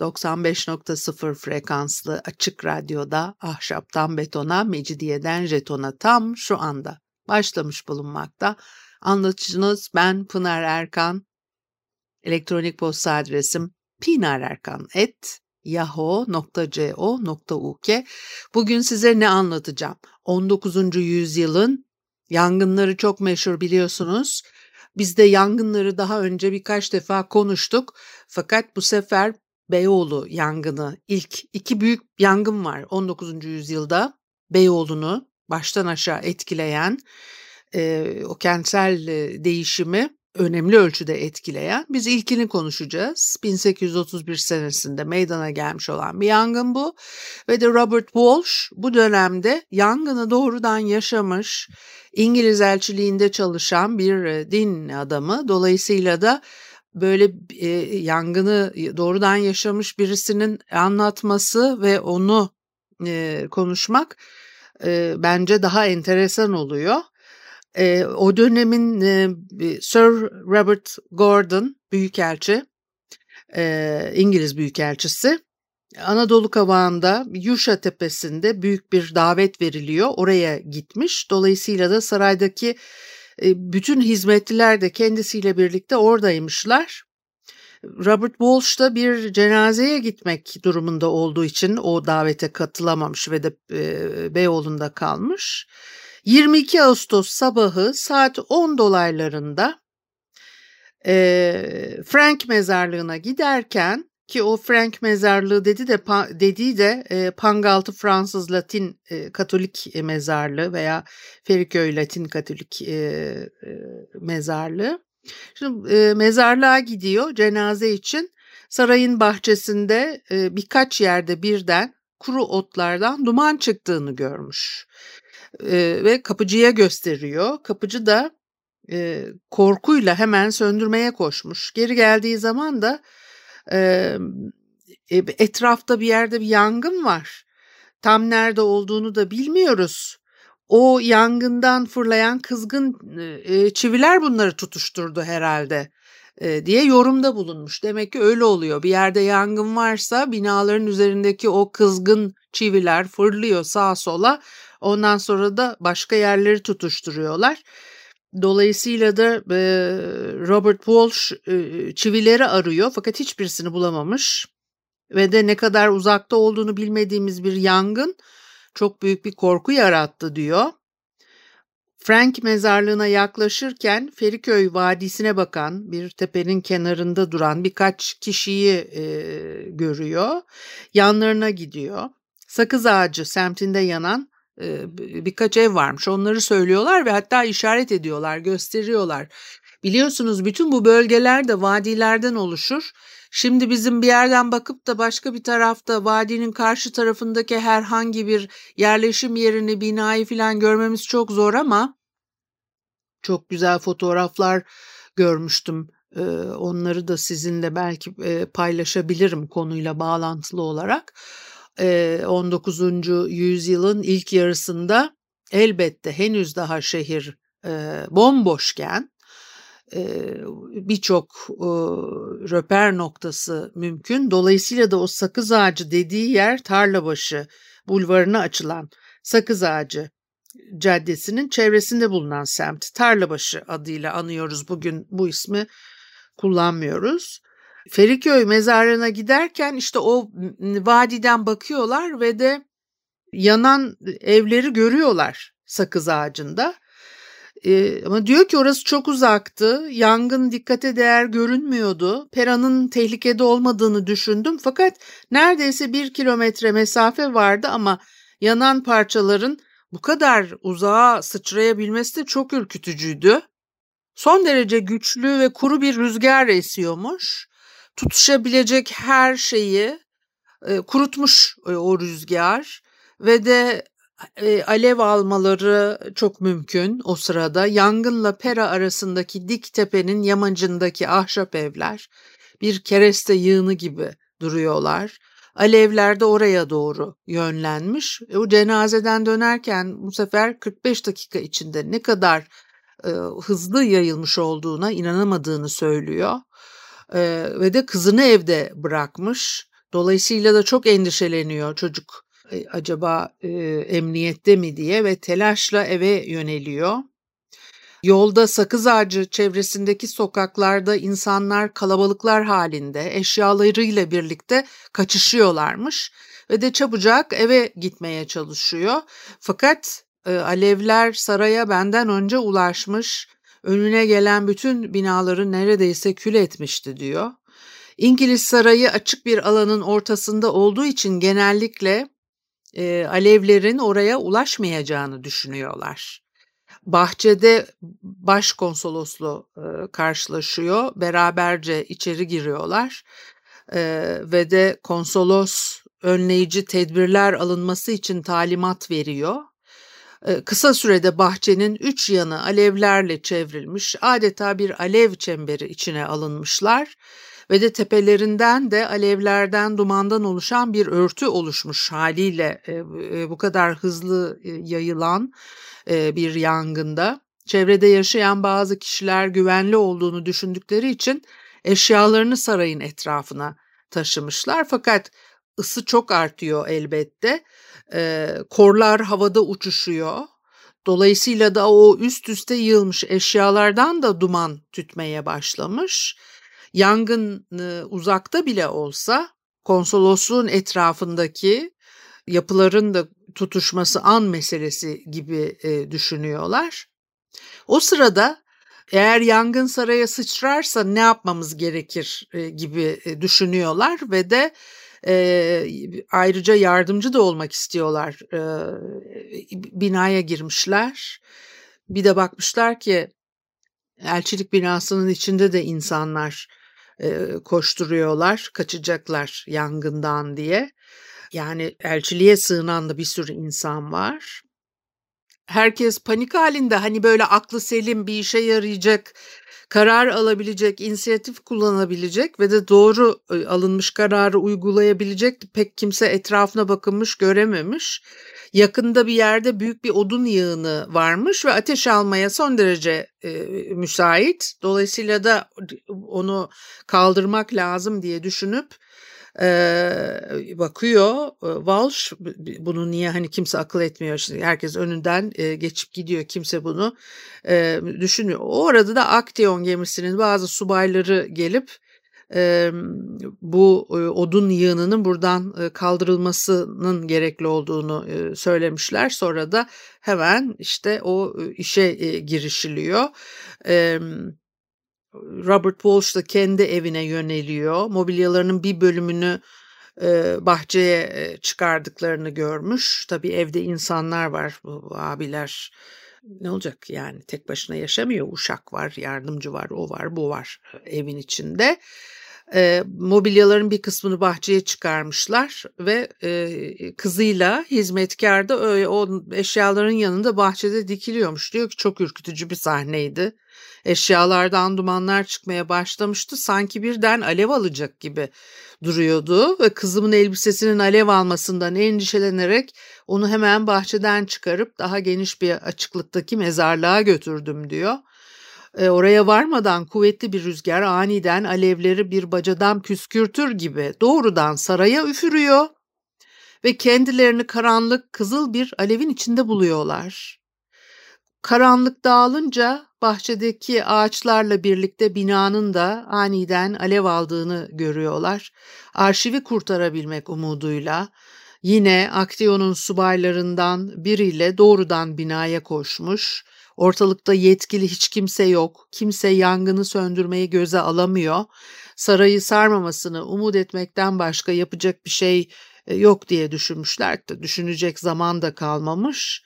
95.0 frekanslı açık radyoda ahşaptan betona, mecidiyeden jetona tam şu anda başlamış bulunmakta. Anlatıcınız ben Pınar Erkan. Elektronik posta adresim pinarerkan.yahoo.co.uk Bugün size ne anlatacağım? 19. yüzyılın yangınları çok meşhur biliyorsunuz. Biz de yangınları daha önce birkaç defa konuştuk. Fakat bu sefer Beyoğlu yangını ilk iki büyük yangın var 19. yüzyılda. Beyoğlu'nu baştan aşağı etkileyen e, o kentsel değişimi önemli ölçüde etkileyen. Biz ilkini konuşacağız. 1831 senesinde meydana gelmiş olan bir yangın bu. Ve de Robert Walsh bu dönemde yangını doğrudan yaşamış, İngiliz elçiliğinde çalışan bir din adamı. Dolayısıyla da böyle e, yangını doğrudan yaşamış birisinin anlatması ve onu e, konuşmak e, bence daha enteresan oluyor. E, o dönemin e, Sir Robert Gordon Büyükelçi, e, İngiliz Büyükelçisi Anadolu Kavağı'nda Yuşa Tepesi'nde büyük bir davet veriliyor. Oraya gitmiş. Dolayısıyla da saraydaki bütün hizmetliler de kendisiyle birlikte oradaymışlar. Robert Walsh da bir cenazeye gitmek durumunda olduğu için o davete katılamamış ve de Beyoğlu'nda kalmış. 22 Ağustos sabahı saat 10 dolaylarında Frank mezarlığına giderken ki o Frank mezarlığı dedi de dediği de e, Pangaltı Fransız Latin e, Katolik mezarlığı veya Feriköy Latin Katolik e, e, mezarlığı. Şimdi e, mezarlığa gidiyor cenaze için. Sarayın bahçesinde e, birkaç yerde birden kuru otlardan duman çıktığını görmüş. E, ve kapıcıya gösteriyor. Kapıcı da e, korkuyla hemen söndürmeye koşmuş. Geri geldiği zaman da e, etrafta bir yerde bir yangın var. Tam nerede olduğunu da bilmiyoruz. O yangından fırlayan kızgın e, çiviler bunları tutuşturdu herhalde e, diye yorumda bulunmuş. Demek ki öyle oluyor. Bir yerde yangın varsa binaların üzerindeki o kızgın çiviler fırlıyor sağa sola. Ondan sonra da başka yerleri tutuşturuyorlar. Dolayısıyla da e, Robert Walsh e, çivileri arıyor fakat hiçbirisini bulamamış. Ve de ne kadar uzakta olduğunu bilmediğimiz bir yangın çok büyük bir korku yarattı diyor. Frank mezarlığına yaklaşırken Feriköy Vadisi'ne bakan bir tepenin kenarında duran birkaç kişiyi e, görüyor. Yanlarına gidiyor. Sakız ağacı semtinde yanan birkaç ev varmış. Onları söylüyorlar ve hatta işaret ediyorlar, gösteriyorlar. Biliyorsunuz bütün bu bölgeler de vadilerden oluşur. Şimdi bizim bir yerden bakıp da başka bir tarafta vadinin karşı tarafındaki herhangi bir yerleşim yerini, binayı falan görmemiz çok zor ama çok güzel fotoğraflar görmüştüm. Onları da sizinle belki paylaşabilirim konuyla bağlantılı olarak. 19. yüzyılın ilk yarısında elbette henüz daha şehir bomboşken birçok röper noktası mümkün. Dolayısıyla da o sakız ağacı dediği yer Tarlabaşı bulvarına açılan sakız ağacı caddesinin çevresinde bulunan semt. Tarlabaşı adıyla anıyoruz bugün bu ismi kullanmıyoruz. Feriköy mezarlığına giderken işte o vadiden bakıyorlar ve de yanan evleri görüyorlar sakız ağacında. Ee, ama diyor ki orası çok uzaktı. Yangın dikkate değer görünmüyordu. Pera'nın tehlikede olmadığını düşündüm. Fakat neredeyse bir kilometre mesafe vardı ama yanan parçaların bu kadar uzağa sıçrayabilmesi de çok ürkütücüydü. Son derece güçlü ve kuru bir rüzgar esiyormuş tutuşabilecek her şeyi e, kurutmuş e, o rüzgar ve de e, alev almaları çok mümkün o sırada. Yangınla Pera arasındaki dik tepenin yamacındaki ahşap evler bir kereste yığını gibi duruyorlar. Alevler de oraya doğru yönlenmiş. E, o cenazeden dönerken bu sefer 45 dakika içinde ne kadar e, hızlı yayılmış olduğuna inanamadığını söylüyor. E, ve de kızını evde bırakmış. Dolayısıyla da çok endişeleniyor çocuk e, acaba e, emniyette mi diye ve telaşla eve yöneliyor. Yolda sakız ağacı çevresindeki sokaklarda insanlar kalabalıklar halinde eşyalarıyla birlikte kaçışıyorlarmış ve de çabucak eve gitmeye çalışıyor. Fakat e, alevler saraya benden önce ulaşmış, önüne gelen bütün binaları neredeyse kül etmişti diyor. İngiliz sarayı açık bir alanın ortasında olduğu için genellikle e, alevlerin oraya ulaşmayacağını düşünüyorlar. Bahçede başkonsoloslu e, karşılaşıyor, beraberce içeri giriyorlar e, ve de konsolos önleyici tedbirler alınması için talimat veriyor. E, kısa sürede bahçenin üç yanı alevlerle çevrilmiş, adeta bir alev çemberi içine alınmışlar ve de tepelerinden de alevlerden dumandan oluşan bir örtü oluşmuş haliyle e, e, bu kadar hızlı e, yayılan bir yangında. Çevrede yaşayan bazı kişiler güvenli olduğunu düşündükleri için eşyalarını sarayın etrafına taşımışlar. Fakat ısı çok artıyor elbette. korlar havada uçuşuyor. Dolayısıyla da o üst üste yığılmış eşyalardan da duman tütmeye başlamış yangın uzakta bile olsa konsolosluğun etrafındaki yapıların da tutuşması an meselesi gibi e, düşünüyorlar. O sırada eğer yangın saraya sıçrarsa ne yapmamız gerekir e, gibi e, düşünüyorlar ve de e, ayrıca yardımcı da olmak istiyorlar. E, binaya girmişler. Bir de bakmışlar ki elçilik binasının içinde de insanlar koşturuyorlar, kaçacaklar yangından diye. Yani elçiliğe sığınan da bir sürü insan var. Herkes panik halinde hani böyle aklı selim bir işe yarayacak, karar alabilecek, inisiyatif kullanabilecek ve de doğru alınmış kararı uygulayabilecek pek kimse etrafına bakınmış görememiş. Yakında bir yerde büyük bir odun yığını varmış ve ateş almaya son derece e, müsait. Dolayısıyla da onu kaldırmak lazım diye düşünüp e, bakıyor. Walsh bunu niye hani kimse akıl etmiyor şimdi herkes önünden e, geçip gidiyor kimse bunu e, düşünüyor. O arada da Akteon gemisinin bazı subayları gelip e, bu e, odun yığınının buradan e, kaldırılmasının gerekli olduğunu e, söylemişler. Sonra da hemen işte o e, işe e, girişiliyor. E, Robert Walsh da kendi evine yöneliyor. Mobilyalarının bir bölümünü e, bahçeye çıkardıklarını görmüş. Tabii evde insanlar var, bu abiler ne olacak yani tek başına yaşamıyor. Uşak var, yardımcı var, o var, bu var evin içinde e, mobilyaların bir kısmını bahçeye çıkarmışlar ve e, kızıyla hizmetkar da öyle, o eşyaların yanında bahçede dikiliyormuş. Diyor ki çok ürkütücü bir sahneydi. Eşyalardan dumanlar çıkmaya başlamıştı. Sanki birden alev alacak gibi duruyordu ve kızımın elbisesinin alev almasından endişelenerek onu hemen bahçeden çıkarıp daha geniş bir açıklıktaki mezarlığa götürdüm diyor. E, oraya varmadan kuvvetli bir rüzgar aniden alevleri bir bacadan püskürtür gibi doğrudan saraya üfürüyor ve kendilerini karanlık kızıl bir alevin içinde buluyorlar. Karanlık dağılınca bahçedeki ağaçlarla birlikte binanın da aniden alev aldığını görüyorlar. Arşivi kurtarabilmek umuduyla yine Aktiyon'un subaylarından biriyle doğrudan binaya koşmuş Ortalıkta yetkili hiç kimse yok. Kimse yangını söndürmeyi göze alamıyor. Sarayı sarmamasını umut etmekten başka yapacak bir şey e, yok diye düşünmüşler. Düşünecek zaman da kalmamış.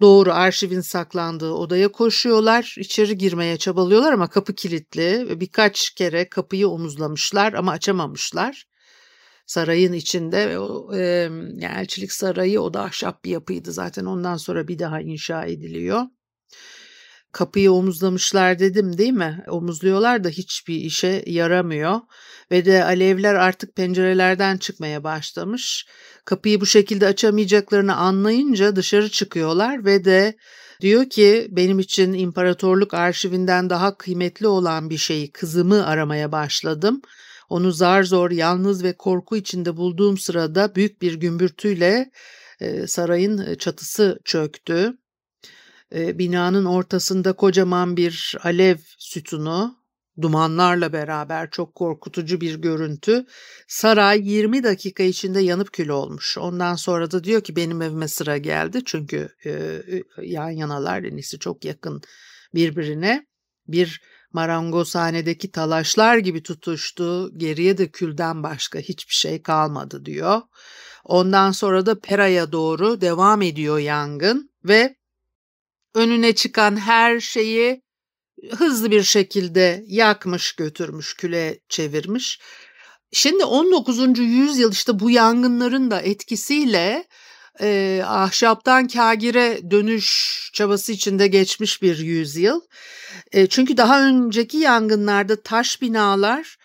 Doğru arşivin saklandığı odaya koşuyorlar. İçeri girmeye çabalıyorlar ama kapı kilitli. Birkaç kere kapıyı omuzlamışlar ama açamamışlar. sarayın içinde e, elçilik sarayı o da ahşap bir yapıydı zaten ondan sonra bir daha inşa ediliyor. Kapıyı omuzlamışlar dedim değil mi? Omuzluyorlar da hiçbir işe yaramıyor ve de alevler artık pencerelerden çıkmaya başlamış. Kapıyı bu şekilde açamayacaklarını anlayınca dışarı çıkıyorlar ve de diyor ki benim için imparatorluk arşivinden daha kıymetli olan bir şeyi kızımı aramaya başladım. Onu zar zor yalnız ve korku içinde bulduğum sırada büyük bir gümbürtüyle sarayın çatısı çöktü. Binanın ortasında kocaman bir alev sütunu, dumanlarla beraber çok korkutucu bir görüntü. Saray 20 dakika içinde yanıp kül olmuş. Ondan sonra da diyor ki benim evime sıra geldi. Çünkü e, yan yanalar en çok yakın birbirine. Bir marangozhanedeki talaşlar gibi tutuştu. Geriye de külden başka hiçbir şey kalmadı diyor. Ondan sonra da Pera'ya doğru devam ediyor yangın ve önüne çıkan her şeyi hızlı bir şekilde yakmış, götürmüş, küle çevirmiş. Şimdi 19. yüzyıl işte bu yangınların da etkisiyle e, ahşaptan kagire dönüş çabası içinde geçmiş bir yüzyıl. E, çünkü daha önceki yangınlarda taş binalar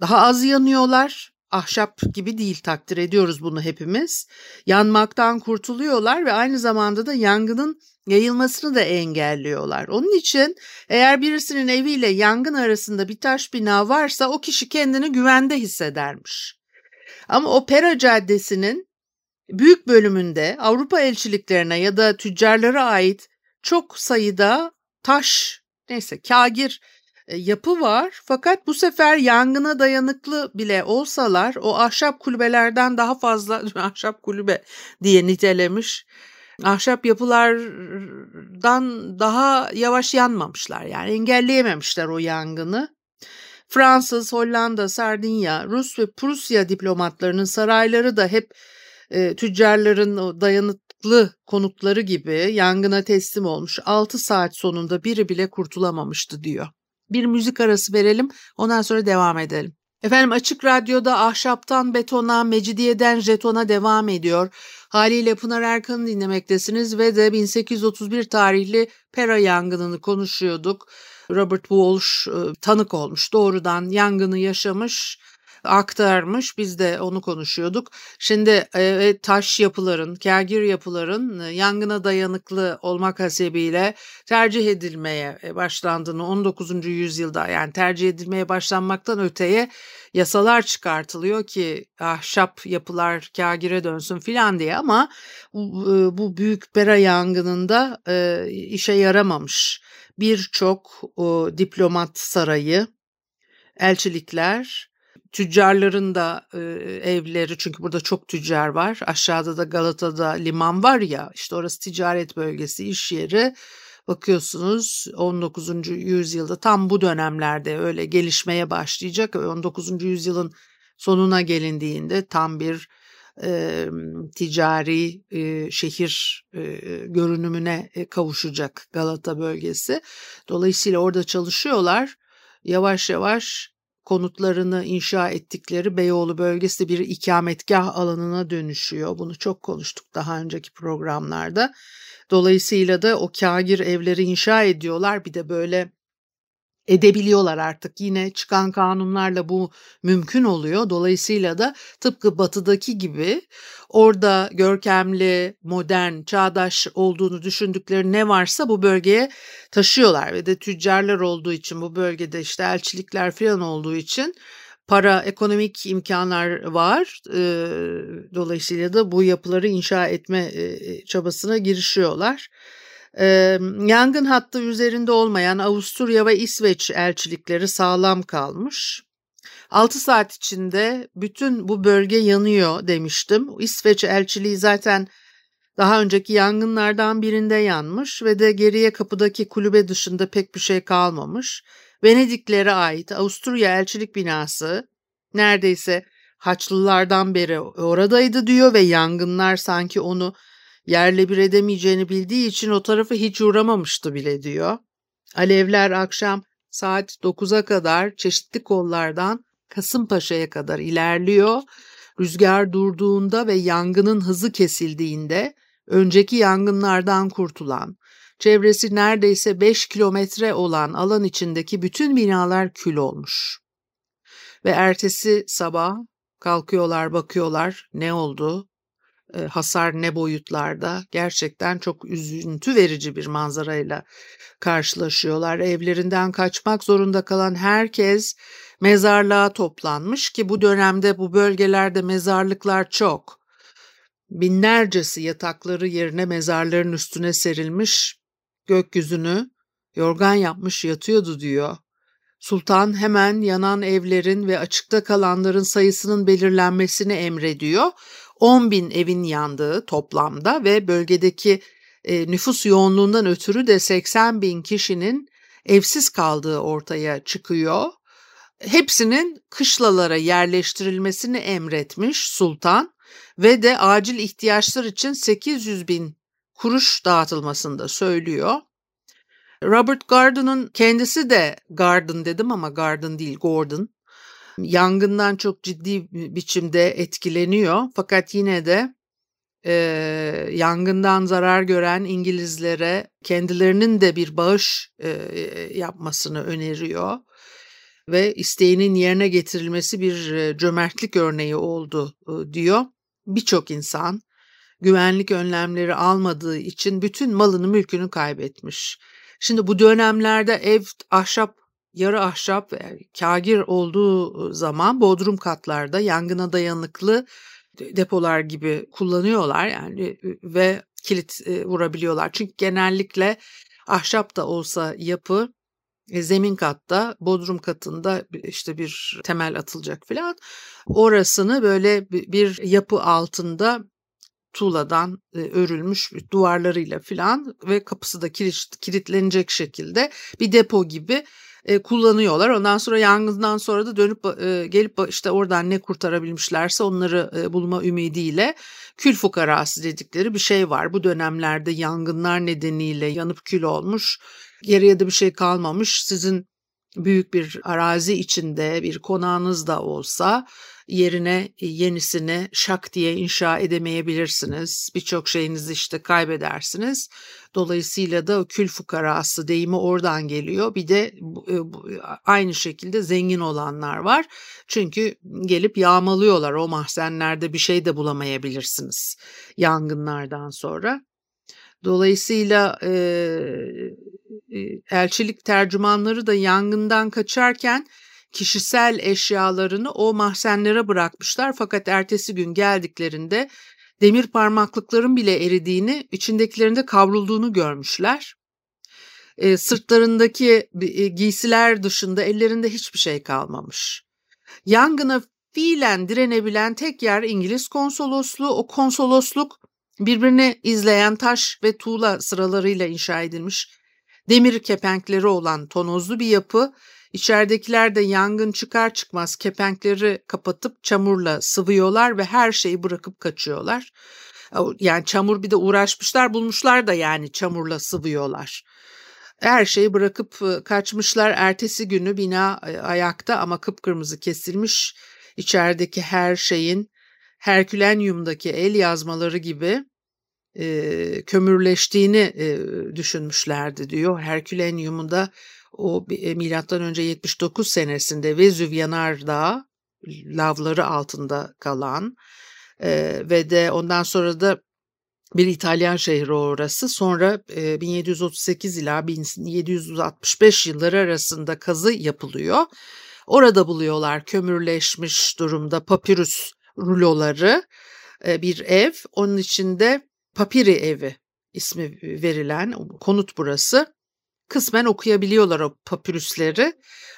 daha az yanıyorlar. Ahşap gibi değil takdir ediyoruz bunu hepimiz. Yanmaktan kurtuluyorlar ve aynı zamanda da yangının yayılmasını da engelliyorlar. Onun için eğer birisinin eviyle yangın arasında bir taş bina varsa o kişi kendini güvende hissedermiş. Ama Opera Caddesi'nin büyük bölümünde Avrupa elçiliklerine ya da tüccarlara ait çok sayıda taş, neyse kagir yapı var. Fakat bu sefer yangına dayanıklı bile olsalar o ahşap kulübelerden daha fazla ahşap kulübe diye nitelemiş ahşap yapılardan daha yavaş yanmamışlar. Yani engelleyememişler o yangını. Fransız, Hollanda, Sardinya, Rus ve Prusya diplomatlarının sarayları da hep e, tüccarların o dayanıklı konutları gibi yangına teslim olmuş. 6 saat sonunda biri bile kurtulamamıştı diyor. Bir müzik arası verelim ondan sonra devam edelim. Efendim Açık Radyo'da ahşaptan betona, mecidiyeden jetona devam ediyor. Haliyle Pınar Erkan'ı dinlemektesiniz ve de 1831 tarihli Pera yangınını konuşuyorduk. Robert Walsh e, tanık olmuş doğrudan yangını yaşamış aktarmış. Biz de onu konuşuyorduk. Şimdi e, taş yapıların, kergir yapıların e, yangına dayanıklı olmak hasebiyle tercih edilmeye e, başlandığını 19. yüzyılda yani tercih edilmeye başlanmaktan öteye yasalar çıkartılıyor ki ahşap yapılar kagire dönsün filan diye ama bu, bu büyük pera yangınında e, işe yaramamış. Birçok diplomat sarayı, elçilikler tüccarların da e, evleri çünkü burada çok tüccar var. Aşağıda da Galata'da liman var ya işte orası ticaret bölgesi, iş yeri. Bakıyorsunuz 19. yüzyılda tam bu dönemlerde öyle gelişmeye başlayacak. 19. yüzyılın sonuna gelindiğinde tam bir e, ticari e, şehir e, görünümüne kavuşacak Galata bölgesi. Dolayısıyla orada çalışıyorlar. Yavaş yavaş konutlarını inşa ettikleri Beyoğlu bölgesi bir ikametgah alanına dönüşüyor. Bunu çok konuştuk daha önceki programlarda. Dolayısıyla da o kagir evleri inşa ediyorlar. Bir de böyle edebiliyorlar artık. Yine çıkan kanunlarla bu mümkün oluyor. Dolayısıyla da tıpkı batıdaki gibi orada görkemli, modern, çağdaş olduğunu düşündükleri ne varsa bu bölgeye taşıyorlar ve de tüccarlar olduğu için bu bölgede işte elçilikler falan olduğu için para, ekonomik imkanlar var. Dolayısıyla da bu yapıları inşa etme çabasına girişiyorlar. Ee, yangın hattı üzerinde olmayan Avusturya ve İsveç elçilikleri sağlam kalmış. 6 saat içinde bütün bu bölge yanıyor demiştim. İsveç elçiliği zaten daha önceki yangınlardan birinde yanmış ve de geriye kapıdaki kulübe dışında pek bir şey kalmamış. Venediklere ait Avusturya elçilik binası neredeyse Haçlılardan beri oradaydı diyor ve yangınlar sanki onu yerle bir edemeyeceğini bildiği için o tarafı hiç uğramamıştı bile diyor. Alevler akşam saat 9'a kadar çeşitli kollardan Kasımpaşa'ya kadar ilerliyor Rüzgar durduğunda ve yangının hızı kesildiğinde önceki yangınlardan kurtulan, çevresi neredeyse 5 kilometre olan alan içindeki bütün binalar kül olmuş. Ve ertesi sabah kalkıyorlar bakıyorlar ne oldu, hasar ne boyutlarda gerçekten çok üzüntü verici bir manzarayla karşılaşıyorlar. Evlerinden kaçmak zorunda kalan herkes mezarlığa toplanmış ki bu dönemde bu bölgelerde mezarlıklar çok. Binlercesi yatakları yerine mezarların üstüne serilmiş, gökyüzünü yorgan yapmış yatıyordu diyor. Sultan hemen yanan evlerin ve açıkta kalanların sayısının belirlenmesini emrediyor. 10 bin evin yandığı toplamda ve bölgedeki e, nüfus yoğunluğundan ötürü de 80 bin kişinin evsiz kaldığı ortaya çıkıyor. Hepsinin kışlalara yerleştirilmesini emretmiş sultan ve de acil ihtiyaçlar için 800 bin kuruş dağıtılmasını da söylüyor. Robert Garden'ın kendisi de Garden dedim ama Garden değil Gordon. Yangından çok ciddi biçimde etkileniyor fakat yine de e, yangından zarar gören İngilizlere kendilerinin de bir bağış e, yapmasını öneriyor ve isteğinin yerine getirilmesi bir cömertlik örneği oldu diyor. Birçok insan güvenlik önlemleri almadığı için bütün malını mülkünü kaybetmiş. Şimdi bu dönemlerde ev ahşap, yarı ahşap ve kagir olduğu zaman bodrum katlarda yangına dayanıklı depolar gibi kullanıyorlar yani ve kilit vurabiliyorlar. Çünkü genellikle ahşap da olsa yapı zemin katta, bodrum katında işte bir temel atılacak falan. Orasını böyle bir yapı altında tuğladan e, örülmüş duvarlarıyla filan ve kapısı da kilit, kilitlenecek şekilde bir depo gibi e, kullanıyorlar. Ondan sonra yangından sonra da dönüp e, gelip işte oradan ne kurtarabilmişlerse onları e, bulma ümidiyle kül fukarası dedikleri bir şey var. Bu dönemlerde yangınlar nedeniyle yanıp kül olmuş, geriye de bir şey kalmamış. Sizin büyük bir arazi içinde bir konağınız da olsa yerine yenisini şak diye inşa edemeyebilirsiniz. Birçok şeyinizi işte kaybedersiniz. Dolayısıyla da kül fukarası deyimi oradan geliyor. Bir de e, aynı şekilde zengin olanlar var. Çünkü gelip yağmalıyorlar o mahzenlerde bir şey de bulamayabilirsiniz yangınlardan sonra. Dolayısıyla e, elçilik tercümanları da yangından kaçarken kişisel eşyalarını o mahzenlere bırakmışlar fakat ertesi gün geldiklerinde demir parmaklıkların bile eridiğini, içindekilerinde kavrulduğunu görmüşler. E, sırtlarındaki giysiler dışında ellerinde hiçbir şey kalmamış. Yangına fiilen direnebilen tek yer İngiliz konsolosluğu. O konsolosluk birbirini izleyen taş ve tuğla sıralarıyla inşa edilmiş demir kepenkleri olan tonozlu bir yapı İçeridekiler de yangın çıkar çıkmaz kepenkleri kapatıp çamurla sıvıyorlar ve her şeyi bırakıp kaçıyorlar. Yani çamur bir de uğraşmışlar bulmuşlar da yani çamurla sıvıyorlar. Her şeyi bırakıp kaçmışlar. Ertesi günü bina ayakta ama kıpkırmızı kesilmiş. İçerideki her şeyin Herkülenyum'daki el yazmaları gibi e, kömürleştiğini e, düşünmüşlerdi diyor. Herkülenyum'u da o e, milattan önce 79 senesinde Vezüv Yanardağ lavları altında kalan e, ve de ondan sonra da bir İtalyan şehri orası. Sonra e, 1738 ila 1765 yılları arasında kazı yapılıyor. Orada buluyorlar kömürleşmiş durumda papirüs ruloları e, bir ev. Onun içinde papiri evi ismi verilen konut burası kısmen okuyabiliyorlar o papürüsleri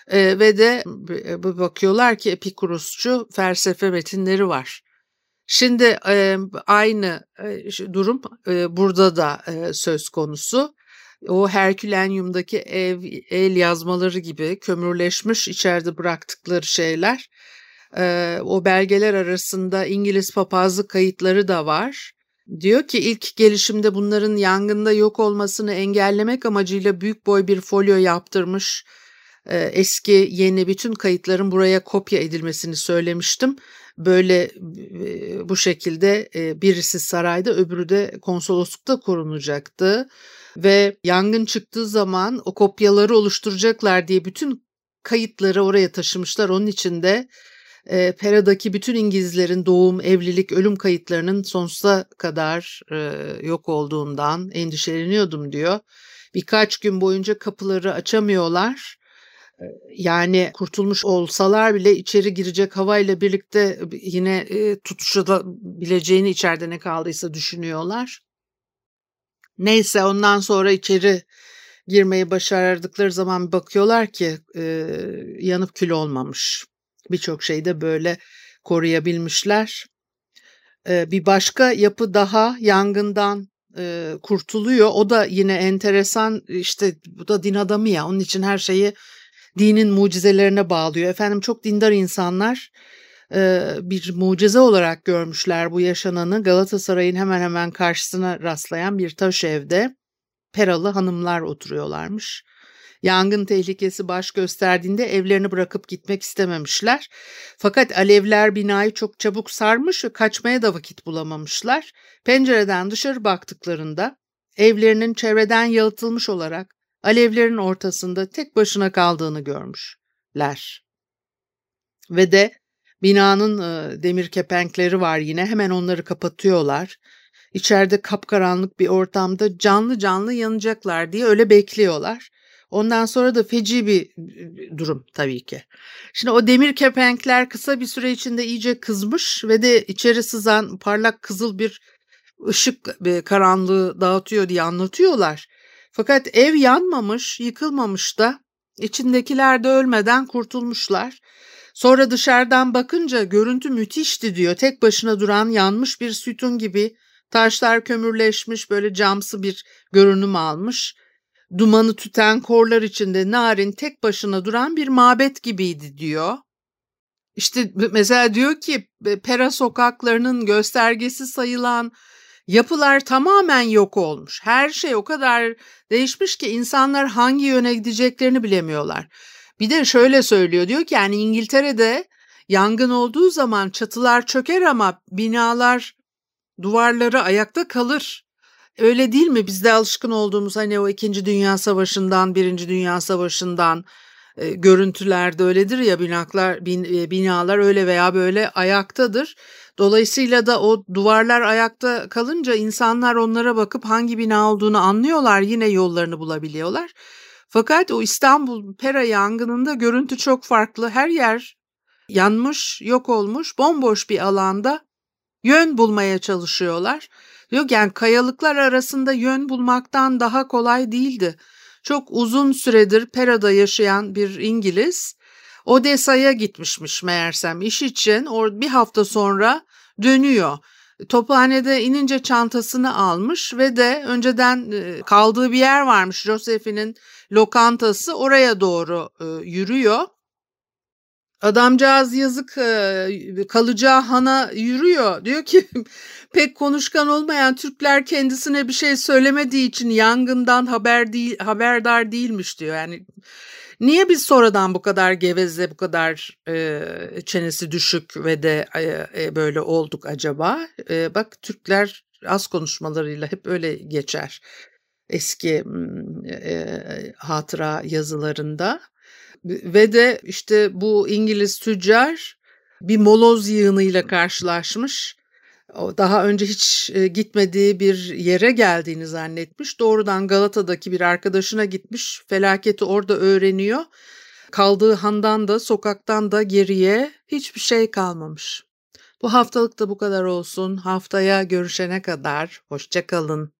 e, ve de e, bakıyorlar ki Epikurusçu felsefe metinleri var. Şimdi e, aynı e, durum e, burada da e, söz konusu. O Herkülenyum'daki ev el yazmaları gibi kömürleşmiş içeride bıraktıkları şeyler. E, o belgeler arasında İngiliz papazlık kayıtları da var. Diyor ki ilk gelişimde bunların yangında yok olmasını engellemek amacıyla büyük boy bir folyo yaptırmış e, eski yeni bütün kayıtların buraya kopya edilmesini söylemiştim. Böyle e, bu şekilde e, birisi sarayda öbürü de konsoloslukta korunacaktı. Ve yangın çıktığı zaman o kopyaları oluşturacaklar diye bütün kayıtları oraya taşımışlar. Onun için de e, Pera'daki bütün İngilizlerin doğum, evlilik, ölüm kayıtlarının sonsuza kadar e, yok olduğundan endişeleniyordum diyor. Birkaç gün boyunca kapıları açamıyorlar. Yani kurtulmuş olsalar bile içeri girecek havayla birlikte yine e, tutuşabileceğini içeride ne kaldıysa düşünüyorlar. Neyse ondan sonra içeri girmeyi başardıkları zaman bakıyorlar ki e, yanıp kül olmamış. Birçok şeyde böyle koruyabilmişler. Bir başka yapı daha yangından kurtuluyor. O da yine enteresan işte bu da din adamı ya onun için her şeyi dinin mucizelerine bağlıyor. Efendim çok dindar insanlar bir mucize olarak görmüşler bu yaşananı. Galatasaray'ın hemen hemen karşısına rastlayan bir taş evde peralı hanımlar oturuyorlarmış. Yangın tehlikesi baş gösterdiğinde evlerini bırakıp gitmek istememişler. Fakat alevler binayı çok çabuk sarmış ve kaçmaya da vakit bulamamışlar. Pencereden dışarı baktıklarında evlerinin çevreden yalıtılmış olarak alevlerin ortasında tek başına kaldığını görmüşler. Ve de binanın demir kepenkleri var yine hemen onları kapatıyorlar. İçeride kapkaranlık bir ortamda canlı canlı yanacaklar diye öyle bekliyorlar. Ondan sonra da feci bir durum tabii ki. Şimdi o demir kepenkler kısa bir süre içinde iyice kızmış ve de içeri sızan parlak kızıl bir ışık karanlığı dağıtıyor diye anlatıyorlar. Fakat ev yanmamış, yıkılmamış da içindekiler de ölmeden kurtulmuşlar. Sonra dışarıdan bakınca görüntü müthişti diyor. Tek başına duran yanmış bir sütun gibi taşlar kömürleşmiş böyle camsı bir görünüm almış. Dumanı tüten korlar içinde narin tek başına duran bir mabet gibiydi diyor. İşte mesela diyor ki Pera sokaklarının göstergesi sayılan yapılar tamamen yok olmuş. Her şey o kadar değişmiş ki insanlar hangi yöne gideceklerini bilemiyorlar. Bir de şöyle söylüyor diyor ki yani İngiltere'de yangın olduğu zaman çatılar çöker ama binalar duvarları ayakta kalır. Öyle değil mi? Bizde alışkın olduğumuz hani o 2. Dünya Savaşı'ndan, 1. Dünya Savaşı'ndan e, görüntülerde öyledir ya binalar, bin, e, binalar öyle veya böyle ayaktadır. Dolayısıyla da o duvarlar ayakta kalınca insanlar onlara bakıp hangi bina olduğunu anlıyorlar, yine yollarını bulabiliyorlar. Fakat o İstanbul Pera yangınında görüntü çok farklı. Her yer yanmış, yok olmuş, bomboş bir alanda yön bulmaya çalışıyorlar. Yani kayalıklar arasında yön bulmaktan daha kolay değildi. Çok uzun süredir Pera'da yaşayan bir İngiliz Odessa'ya gitmişmiş meğersem iş için. Or bir hafta sonra dönüyor. Tophanede inince çantasını almış ve de önceden kaldığı bir yer varmış Josephine'in lokantası oraya doğru yürüyor. Adamcağız yazık kalacağı hana yürüyor. Diyor ki pek konuşkan olmayan Türkler kendisine bir şey söylemediği için yangından haber değil, haberdar değilmiş diyor. Yani niye biz sonradan bu kadar geveze, bu kadar e, çenesi düşük ve de e, böyle olduk acaba? E, bak Türkler az konuşmalarıyla hep öyle geçer eski e, hatıra yazılarında ve de işte bu İngiliz tüccar bir moloz yığınıyla karşılaşmış. Daha önce hiç gitmediği bir yere geldiğini zannetmiş. Doğrudan Galata'daki bir arkadaşına gitmiş. Felaketi orada öğreniyor. Kaldığı handan da sokaktan da geriye hiçbir şey kalmamış. Bu haftalık da bu kadar olsun. Haftaya görüşene kadar hoşçakalın.